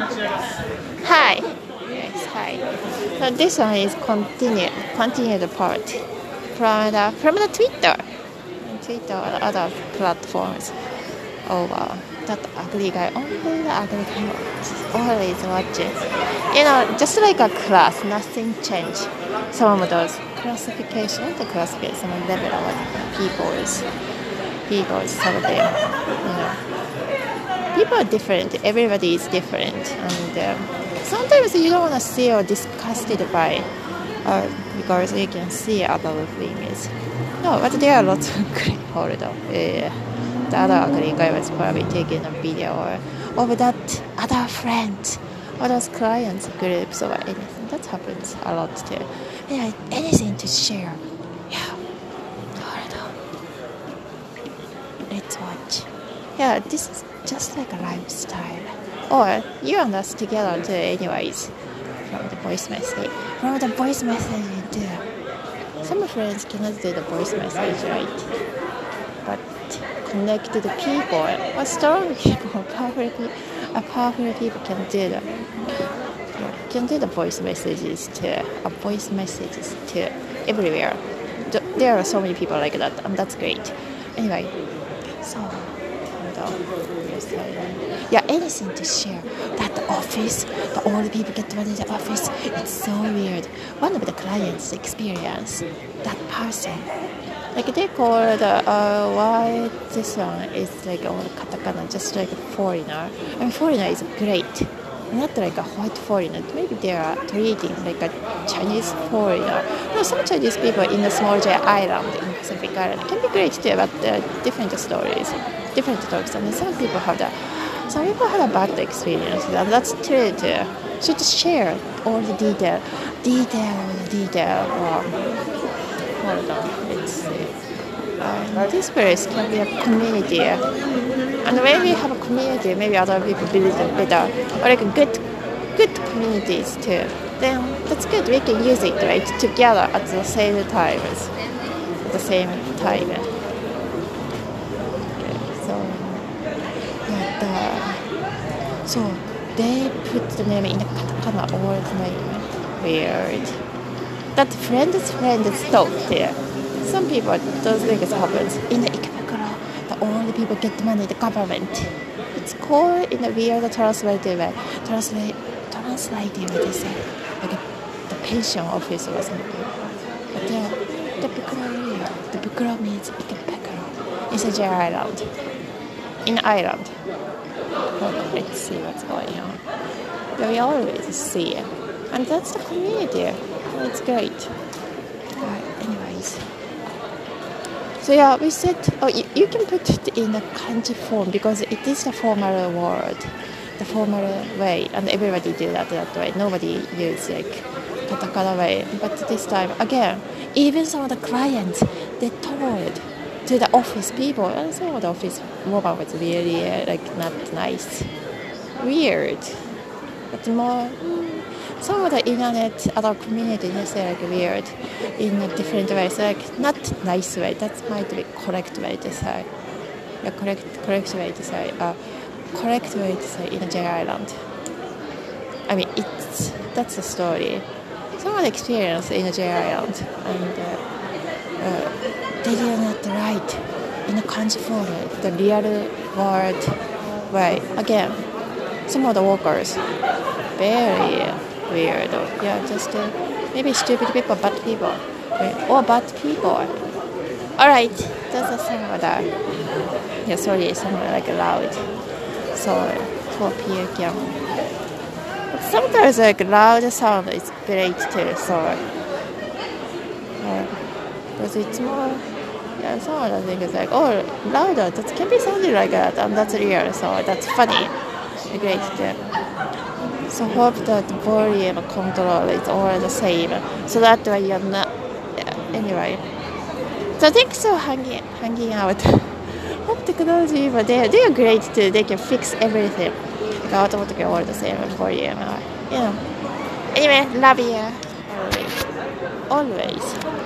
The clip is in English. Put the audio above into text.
Hi. Yes, hi. So this one is continued continued part from the from the Twitter, Twitter or other platforms. Oh wow, that ugly guy. Only the ugly guy always watching. You know, just like a class, nothing changed. Some of those classification, the classification, level of people's people's some of them, you know people are different. Everybody is different, and um, sometimes you don't want to see or disgusted by, uh, because you can see other things. No, but there are lots of great hold on. Yeah. The other ugly guy was probably taking a video of that other friend or those clients groups or anything. That happens a lot too. Yeah, anything to share. Yeah. Let's watch. Yeah, this is just like a lifestyle. Or you and us together anyways. From the voice message. From the voice message too. Some friends cannot do the voice message, right? But connected people, or strong people, powerful people, powerful people can do that. Can do the voice messages too, A voice messages too, everywhere. There are so many people like that, and that's great. Anyway, so yeah, anything to share. That office, all the old people get to in the office. It's so weird. One of the clients experience that person. Like they call the uh, why this one is like all katakana, just like a foreigner. I mean, foreigner is great. Not like a white foreigner. Maybe they are treating like a Chinese foreigner. No, some Chinese people in the small island in Pacific Island can be great too, but uh, different stories, different talks. And some people have that some people have a bad experience, that's true too. So just share all the detail, detail, detail. Um, hold on, let's see. Um, this place can be a community, and when we have a community, maybe other people build it better, or like good, good communities too. Then that's good. We can use it right together at the same time, at the same time. So they put the name in the katakana the time. Weird. That friend's friend's talk there. Some people, those things happens. In the Ikebukuro, the only people get money, the government. It's called in a weird translated way. Translate, translated way they say. Like the pension office or something. But yeah, the Bukuro the Bukuro means Ikebukuro. It's a J island. In Ireland. See what's going on. We always see it. And that's the community. It's great. Right, anyways. So yeah, we said, oh, you, you, can put it in a kanji form because it is the formal word, the formal way, and everybody do that that way. Nobody use like katakana way. But this time, again, even some of the clients, they told to the office people, and of the office mobile was really uh, like not nice, weird. But more, mm, some of the internet, other communities they say like weird in a different way. So like not nice way. That might be correct way to say. The correct correct way to say. Uh, correct way to say in a J Island. I mean, it's that's the story. Some of the experience in a J Island and. Uh, uh, they did not write in a kanji form, the real word way. Again, some of the workers, very weird. Yeah, just uh, maybe stupid people, bad people, or bad people. All right, that's a sound that. Yeah, sorry, it's somewhere like loud. So 4 p.m. But sometimes like loud sound is great too. So. Uh, because it's more yeah, some of the things like oh louder that can be something like that and that's real so that's funny. Great so hope that volume control is all the same so that way you're not yeah, anyway. So thanks for hanging hanging out. Hope technology but they they're great too they can fix everything. Like automatically all the same volume uh, know anyway love you always. Always